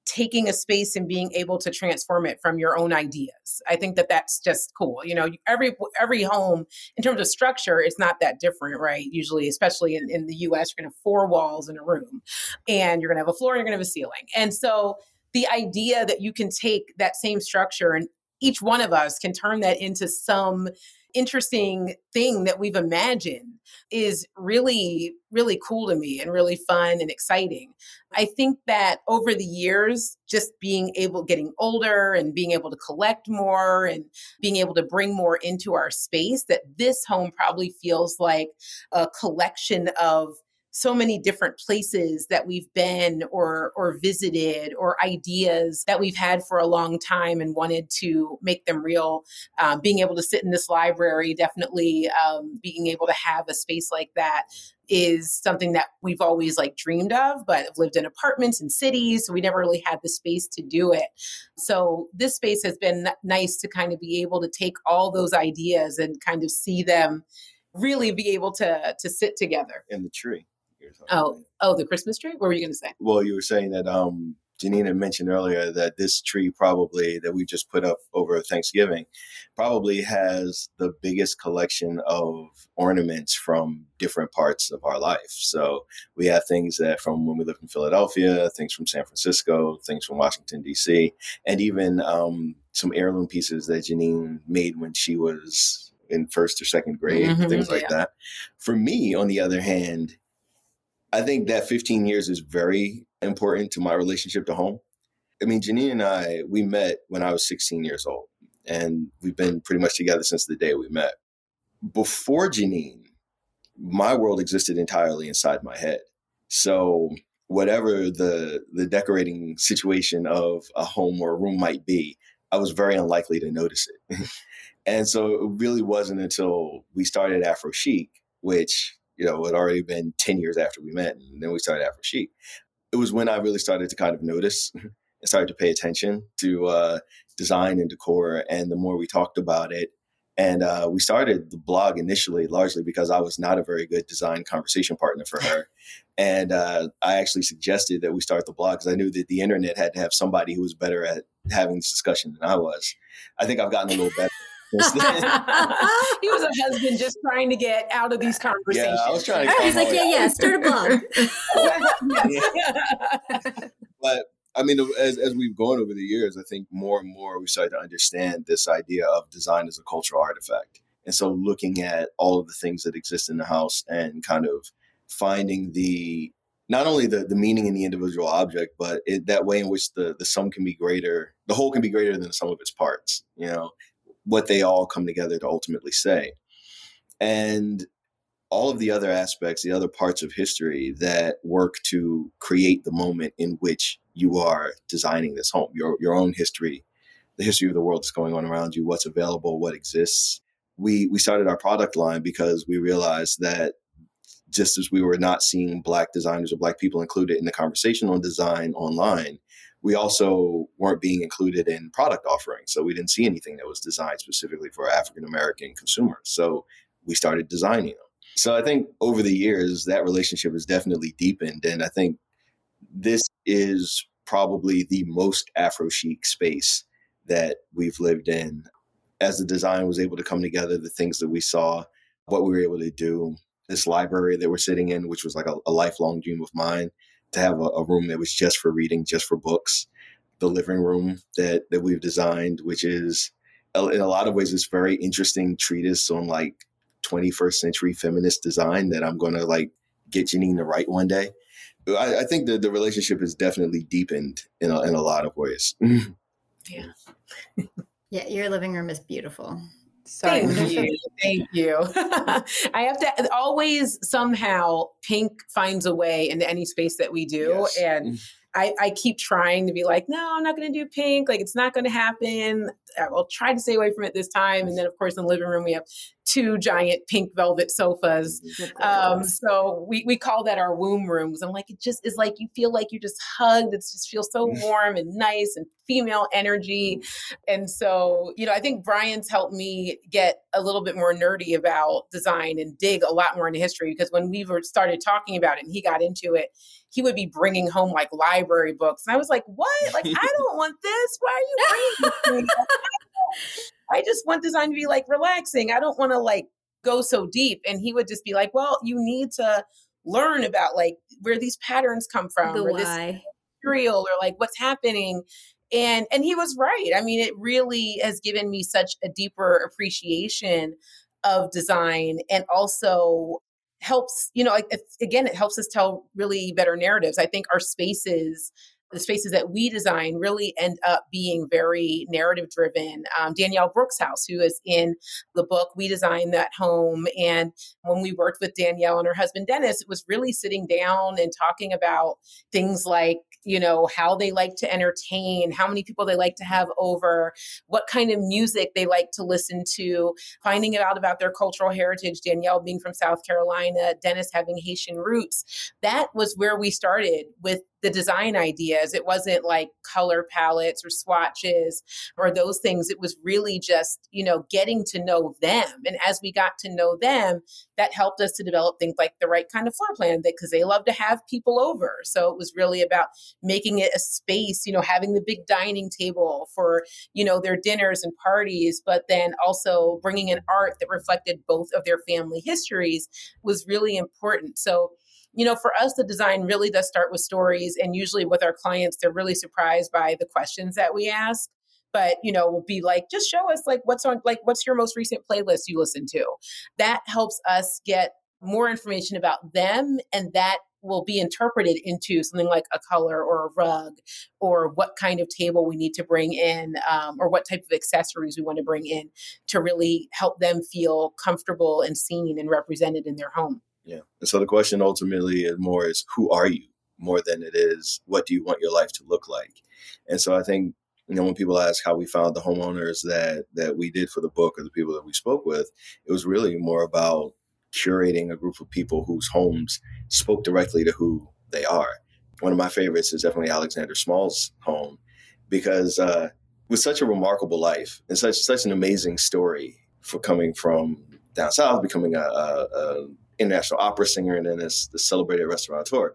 taking a space and being able to transform it from your own ideas. I think that that's just cool. You know, every every home in terms of structure, it's not that different, right? Usually, especially in, in the US, you're gonna have four walls in a room and you're gonna have a floor and you're gonna have a ceiling. And so the idea that you can take that same structure and each one of us can turn that into some interesting thing that we've imagined is really, really cool to me and really fun and exciting. I think that over the years, just being able, getting older and being able to collect more and being able to bring more into our space, that this home probably feels like a collection of so many different places that we've been or or visited or ideas that we've had for a long time and wanted to make them real. Um, being able to sit in this library definitely um, being able to have a space like that is something that we've always like dreamed of but have lived in apartments and cities so we never really had the space to do it. So this space has been nice to kind of be able to take all those ideas and kind of see them really be able to to sit together. In the tree Oh, oh, the Christmas tree. What were you going to say? Well, you were saying that um, Jeanine mentioned earlier that this tree probably that we just put up over Thanksgiving probably has the biggest collection of ornaments from different parts of our life. So we have things that from when we lived in Philadelphia, things from San Francisco, things from Washington D.C., and even um, some heirloom pieces that Jeanine made when she was in first or second grade, mm-hmm, things like yeah. that. For me, on the other hand, I think that 15 years is very important to my relationship to home. I mean, Jeanine and I, we met when I was 16 years old, and we've been pretty much together since the day we met. Before Jeanine, my world existed entirely inside my head. So whatever the the decorating situation of a home or a room might be, I was very unlikely to notice it. (laughs) and so it really wasn't until we started AphroChic, which you know, it already been 10 years after we met. And then we started Afro. It was when I really started to kind of notice (laughs) and started to pay attention to uh, design and decor. And the more we talked about it, and uh, we started the blog initially largely because I was not a very good design conversation partner for her. And uh, I actually suggested that we start the blog because I knew that the internet had to have somebody who was better at having this discussion than I was. I think I've gotten a little better. (laughs) (laughs) he was a husband just trying to get out of these conversations. Yeah, I was trying to. He's like, yeah, yeah, start a blog. but I mean, as, as we've gone over the years, I think more and more we started to understand this idea of design as a cultural artifact. And so looking at all of the things that exist in the house and kind of finding the not only the, the meaning in the individual object, but it, that way in which the, the sum can be greater, the whole can be greater than the sum of its parts. You know, what they all come together to ultimately say. And all of the other aspects, the other parts of history that work to create the moment in which you are designing this home, your, your own history, the history of the world that's going on around you, what's available, what exists. We, we started our product line because we realized that just as we were not seeing Black designers or Black people included in the conversation on design online, we also weren't being included in product offerings. So we didn't see anything that was designed specifically for African American consumers. So we started designing them. So I think over the years, that relationship has definitely deepened. And I think this is probably the most AphroChic space that we've lived in. As the design was able to come together, the things that we saw, what we were able to do, this library that we're sitting in, which was like a, a lifelong dream of mine, to have a, a room that was just for reading, just for books. The living room that that we've designed, which is in a lot of ways, this very interesting treatise on like 21st century feminist design that I'm going to like get Jeanine to write one day. I, I think that the relationship has definitely deepened in a, in a lot of ways. (laughs) yeah. (laughs) yeah, your living room is beautiful. Sorry. Thank you. Thank (laughs) you. I have to uh, always somehow pink finds a way into any space that we do. Yes. And I, I keep trying to be like, no, I'm not going to do pink. Like, it's not going to happen. I will try to stay away from it this time. And then, of course, in the living room, we have two giant pink velvet sofas. Um, so we, we call that our womb rooms. I'm like, it just is like you feel like you just hugged. It just feels so warm and nice and female energy. And so, you know, I think Bryan's helped me get a little bit more nerdy about design and dig a lot more into history because when we were started talking about it and he got into it, he would be bringing home like library books. And I was like, what? Like, I (laughs) don't want this. Why are you bringing this? I just want design to be like relaxing. I don't want to like go so deep. And he would just be like, well, you need to learn about like where these patterns come from The or why. this material or like what's happening. And and he was right. I mean, it really has given me such a deeper appreciation of design and also helps, you know, again, it helps us tell really better narratives. I think our spaces the spaces that we design really end up being very narrative driven. Um, Danielle Brooks House, who is in the book, we designed that home. And when we worked with Danielle and her husband Dennis, it was really sitting down and talking about things like, you know, how they like to entertain, how many people they like to have over, what kind of music they like to listen to, finding out about their cultural heritage. Danielle being from South Carolina, Dennis having Haitian roots. That was where we started with the design ideas. It wasn't like color palettes or swatches or those things. It was really just, you know, getting to know them. And as we got to know them, that helped us to develop things like the right kind of floor plan because they love to have people over. So it was really about making it a space, you know, having the big dining table for, you know, their dinners and parties, but then also bringing in art that reflected both of their family histories was really important. So you know, for us, the design really does start with stories. And usually with our clients, they're really surprised by the questions that we ask. But, you know, we'll be like, just show us like what's on, like, what's your most recent playlist you listen to? That helps us get more information about them. And that will be interpreted into something like a color or a rug or what kind of table we need to bring in um, or what type of accessories we want to bring in to really help them feel comfortable and seen and represented in their home. Yeah. And so the question ultimately is more is who are you more than it is what do you want your life to look like? And so I think you know when people ask how we found the homeowners that that we did for the book or the people that we spoke with, it was really more about curating a group of people whose homes spoke directly to who they are. One of my favorites is definitely Alexander Smalls' home because uh, with such a remarkable life and such such an amazing story for coming from down south, becoming a, a, a international opera singer and then this, this celebrated restaurateur.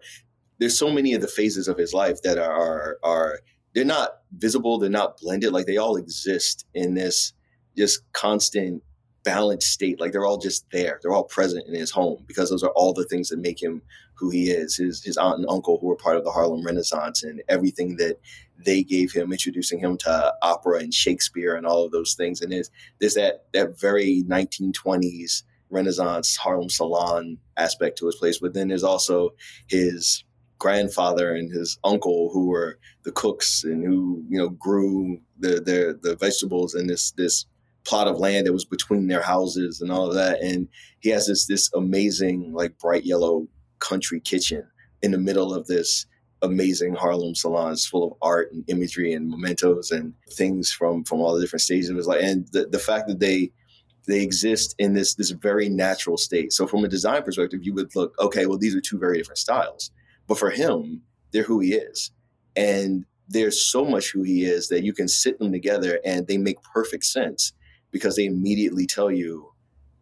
There's so many of the phases of his life that are, are are they're not visible, they're not blended, like they all exist in this just constant balanced state. Like they're all just there. They're all present in his home because those are all the things that make him who he is. His his aunt and uncle who were part of the Harlem Renaissance and everything that they gave him, introducing him to opera and Shakespeare and all of those things. And there's there's that that very 1920s Renaissance Harlem salon aspect to his place. But then there's also his grandfather and his uncle who were the cooks and who you know grew the the, the vegetables in this this plot of land that was between their houses and all of that. And he has this this amazing like bright yellow country kitchen in the middle of this amazing Harlem salons full of art and imagery and mementos and things from from all the different stages of his life. And the, the fact that they they exist in this this very natural state. So from a design perspective, you would look, okay, well, these are two very different styles. But for him, they're who he is. And there's so much who he is that you can sit them together and they make perfect sense because they immediately tell you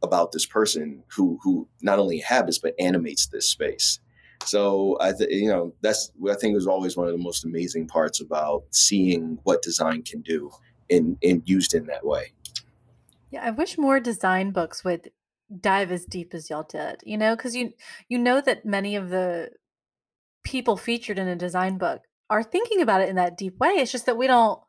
about this person who who not only inhabits but animates this space. So I th- you know that's I think was always one of the most amazing parts about seeing what design can do in in used in that way. Yeah, I wish more design books would dive as deep as y'all did. You know, because you you know that many of the people featured in a design book are thinking about it in that deep way. It's just that we don't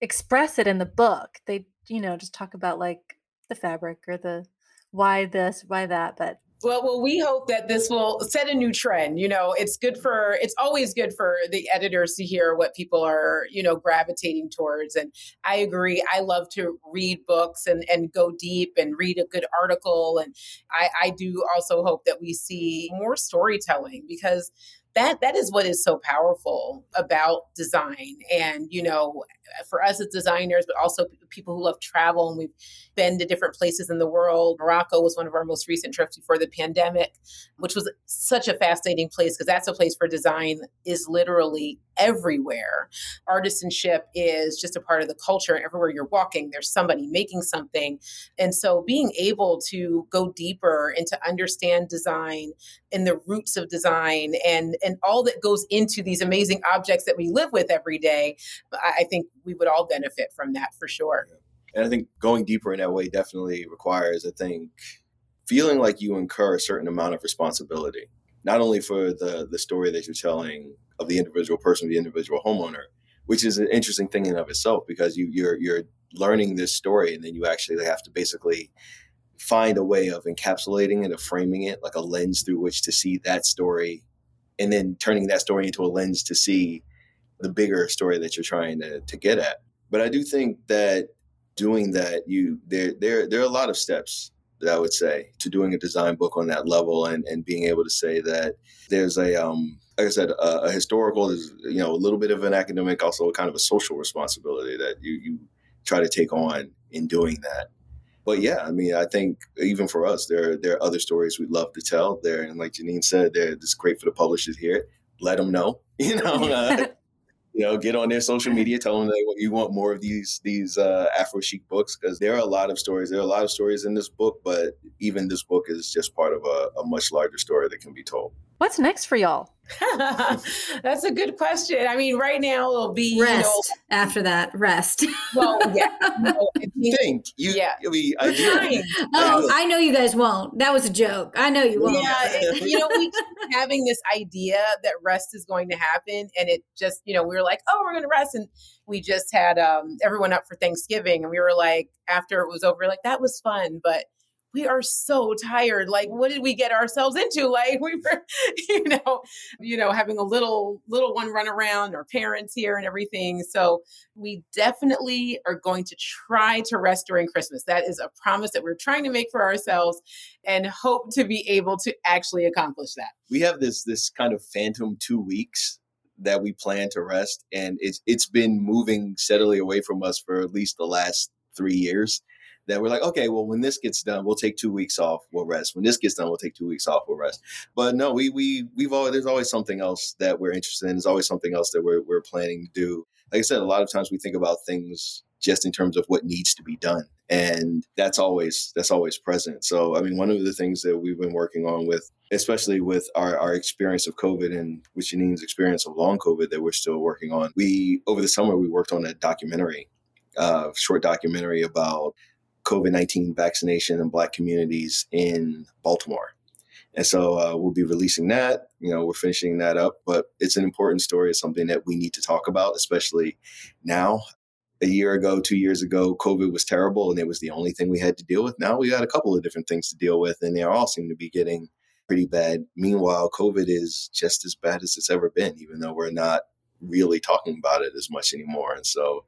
express it in the book. They, you know, just talk about like the fabric or the why this, why that, but Well, well, we hope that this will set a new trend. You know, it's good for it's always good for the editors to hear what people are, you know, gravitating towards. And I agree. I love to read books and and go deep and read a good article. And I, I do also hope that we see more storytelling because that that is what is so powerful about design. And you know for us as designers but also people who love travel and we've been to different places in the world. Morocco was one of our most recent trips before the pandemic which was such a fascinating place because that's a place where design is literally everywhere. Artisanship is just a part of the culture everywhere you're walking there's somebody making something. And so being able to go deeper and to understand design and the roots of design and and all that goes into these amazing objects that we live with every day i think we would all benefit from that for sure. And i think going deeper in that way definitely requires i think feeling like you incur a certain amount of responsibility not only for the the story that you're telling of the individual person the individual homeowner which is an interesting thing in of itself because you you're you're learning this story and then you actually have to basically find a way of encapsulating it, of framing it like a lens through which to see that story, and then turning that story into a lens to see the bigger story that you're trying to, to get at. But I do think that doing that, you there there there are a lot of steps that I would say to doing a design book on that level and and being able to say that there's a um like I said, a, a historical is you know a little bit of an academic, also a kind of a social responsibility that you you try to take on in doing that but yeah, I mean, I think even for us, there there are other stories we'd love to tell there, and like Jeanine said, there it's great for the publishers here. Let them know, (laughs) you know, uh, (laughs) you know, get on their social media, tell them that you want more of these these uh, AphroChic books because there are a lot of stories. There are a lot of stories in this book, but even this book is just part of a, a much larger story that can be told. What's next for y'all? (laughs) That's a good question. I mean, right now it'll be rest. You know, after that, rest. Well, yeah. (laughs) You think you? Yeah. I mean, I oh, I know you guys won't. That was a joke. I know you won't. Yeah. It, you know, we (laughs) having this idea that rest is going to happen, and it just, you know, we were like, oh, we're going to rest, and we just had um, everyone up for Thanksgiving, and we were like, after it was over, like that was fun, but we are so tired. Like, what did we get ourselves into? (laughs) Like, we were, you know, you know, having a little little one run around, our parents here and everything. So we definitely are going to try to rest during Christmas. That is a promise that we're trying to make for ourselves and hope to be able to actually accomplish that. We have this this kind of phantom two weeks that we plan to rest and it's it's been moving steadily away from us for at least the last three years that we're like, okay, well, when this gets done, we'll take two weeks off, we'll rest. When this gets done, we'll take two weeks off, we'll rest. But no, we we we've always there's always something else that we're interested in. There's always something else that we're we're planning to do. Like I said, a lot of times we think about things just in terms of what needs to be done and that's always that's always present so i mean one of the things that we've been working on with especially with our, our experience of covid and with Jeanine's experience of long covid that we're still working on we over the summer we worked on a documentary uh, short documentary about COVID 19 vaccination in Black communities in Baltimore. And so uh, we'll be releasing that. You know, we're finishing that up, but it's an important story. It's something that we need to talk about, especially now. A year ago, two years ago, COVID was terrible and it was the only thing we had to deal with. Now we got a couple of different things to deal with, and they all seem to be getting pretty bad. Meanwhile, COVID is just as bad as it's ever been, even though we're not really talking about it as much anymore. And so,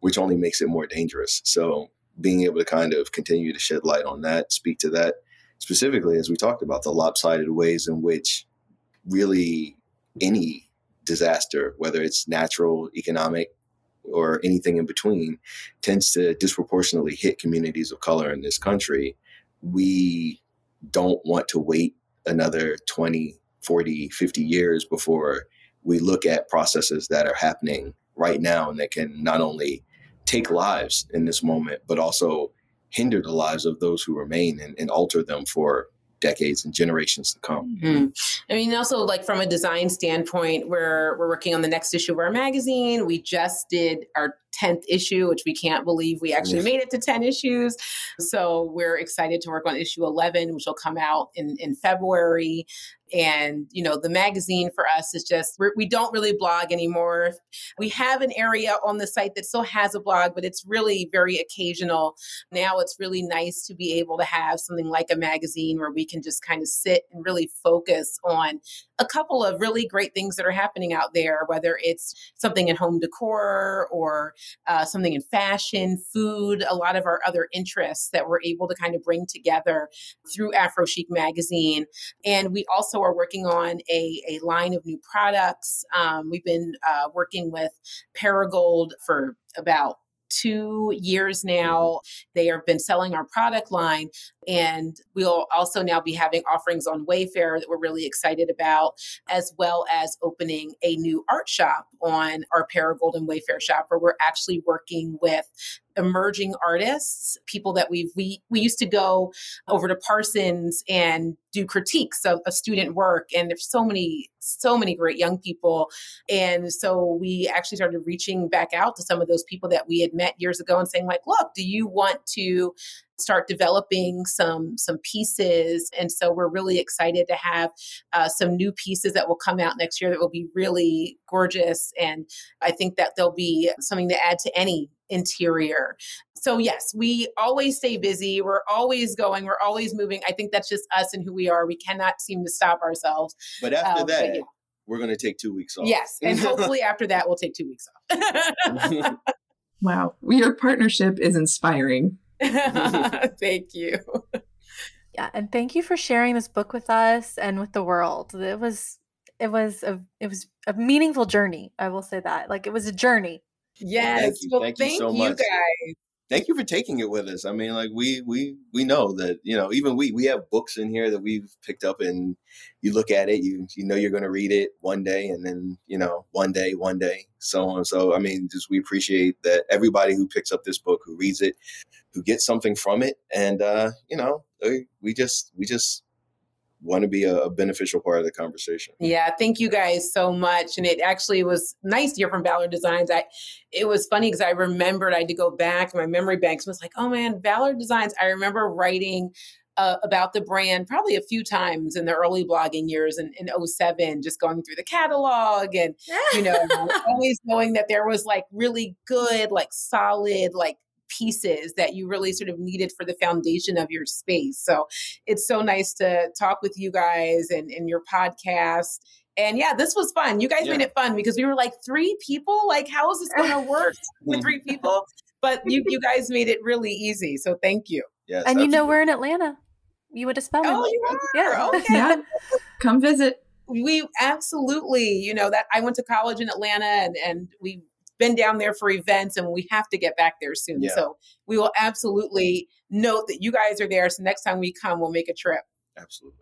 which only makes it more dangerous. So, being able to kind of continue to shed light on that, speak to that specifically, as we talked about the lopsided ways in which really any disaster, whether it's natural, economic, or anything in between, tends to disproportionately hit communities of color in this country. We don't want to wait another 20, 40, 50 years before we look at processes that are happening right now and that can not only take lives in this moment, but also hinder the lives of those who remain and, and alter them for decades and generations to come. Mm-hmm. I mean, also like from a design standpoint, we're we're working on the next issue of our magazine. We just did our 10th issue, which we can't believe we actually made it to 10 issues. So we're excited to work on issue 11, which will come out in, in February and you know the magazine for us is just we do not really blog anymore we have an area on the site that still has a blog but it's really very occasional now it's really nice to be able to have something like a magazine where we can just kind of sit and really focus on a couple of really great things that are happening out there whether it's something in home decor or uh, something in fashion, food, a lot of our other interests that we're able to kind of bring together through AphroChic magazine. And we also are working on a, a line of new products. Um, we've been uh, working with Perigold for about two years now. They have been selling our product line, and we'll also now be having offerings on Wayfair that we're really excited about, as well as opening a new art shop on our Perigold and Wayfair shop, where we're actually working with emerging artists, people that we've we we used to go over to Parsons and do critiques of, of student work, and there's so many so many great young people, and so we actually started reaching back out to some of those people that we had met years ago and saying like, look, do you want to start developing some some pieces. And so we're really excited to have uh, some new pieces that will come out next year that will be really gorgeous. And i think that there'll be something to add to any interior. So yes we always stay busy. We're always going. We're always moving. I think that's just us and who we are. We cannot seem to stop ourselves. But after um, that but yeah. we're going to take two weeks off. Yes. And hopefully after that we'll take two weeks off. (laughs) Wow. Your partnership is inspiring (laughs) thank you yeah and thank you for sharing this book with us and with the world it was it was a it was a meaningful journey i will say that like it was a journey Yes. Thank you. Well, thank, thank you so you much. guys. Thank you for taking it with us. I mean, like we we we know that you know even we we have books in here that we've picked up, and you look at it, you you know you're going to read it one day, and then you know one day, one day, so on. So I mean, just we appreciate that everybody who picks up this book, who reads it, who gets something from it, and uh, you know we just we just want to be a, a, beneficial part of the conversation. Yeah, thank you guys so much. And it actually was nice to hear from Ballard Designs. I it was funny because I remembered I had to go back my memory banks was like, oh man, Ballard Designs. I remember writing uh, about the brand probably a few times in the early blogging years in, in 07, just going through the catalog and, you know, (laughs) always knowing that there was like really good, like solid, like pieces that you really sort of needed for the foundation of your space. So it's so nice to talk with you guys and, and your podcast. And yeah, this was fun. You guys yeah. made it fun because we were like three people. Like, how is this (laughs) going to work with three people? But you, you guys made it really easy. So thank you. Yes, and you know we're in Atlanta. You would have spelled Oh, you are. Yeah. Okay. yeah. Come visit. We absolutely, you know, that I went to college in Atlanta and and we been down there for events and we have to get back there soon. Yeah. So we will absolutely note that you guys are there. So next time we come, we'll make a trip. Absolutely.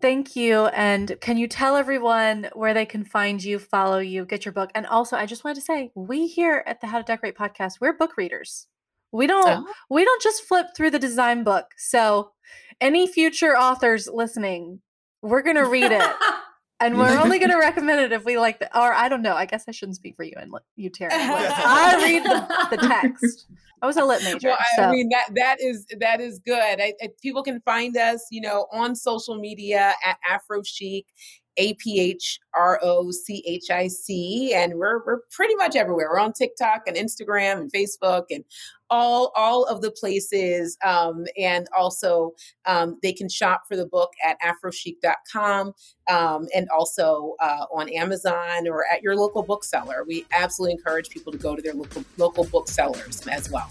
Thank you. And can you tell everyone where they can find you, follow you, get your book? And also, I just wanted to say, we here at the How to Decorate podcast, we're book readers. We don't oh. we don't just flip through the design book. So, any future authors listening, we're going to read it. (laughs) and we're only going (laughs) to recommend it if we like the or i don't know i guess i shouldn't speak for you and you terry (laughs) i read the, the, text i was a lit major well, i so. mean that that is that is good I, I, people can find us you know on social media at AphroChic a P H R O C H I C, and we're we're pretty much everywhere. We're on TikTok and Instagram and Facebook and all all of the places. Um, and also, um, they can shop for the book at AphroChic.com um, and also uh, on Amazon or at your local bookseller. We absolutely encourage people to go to their local local booksellers as well.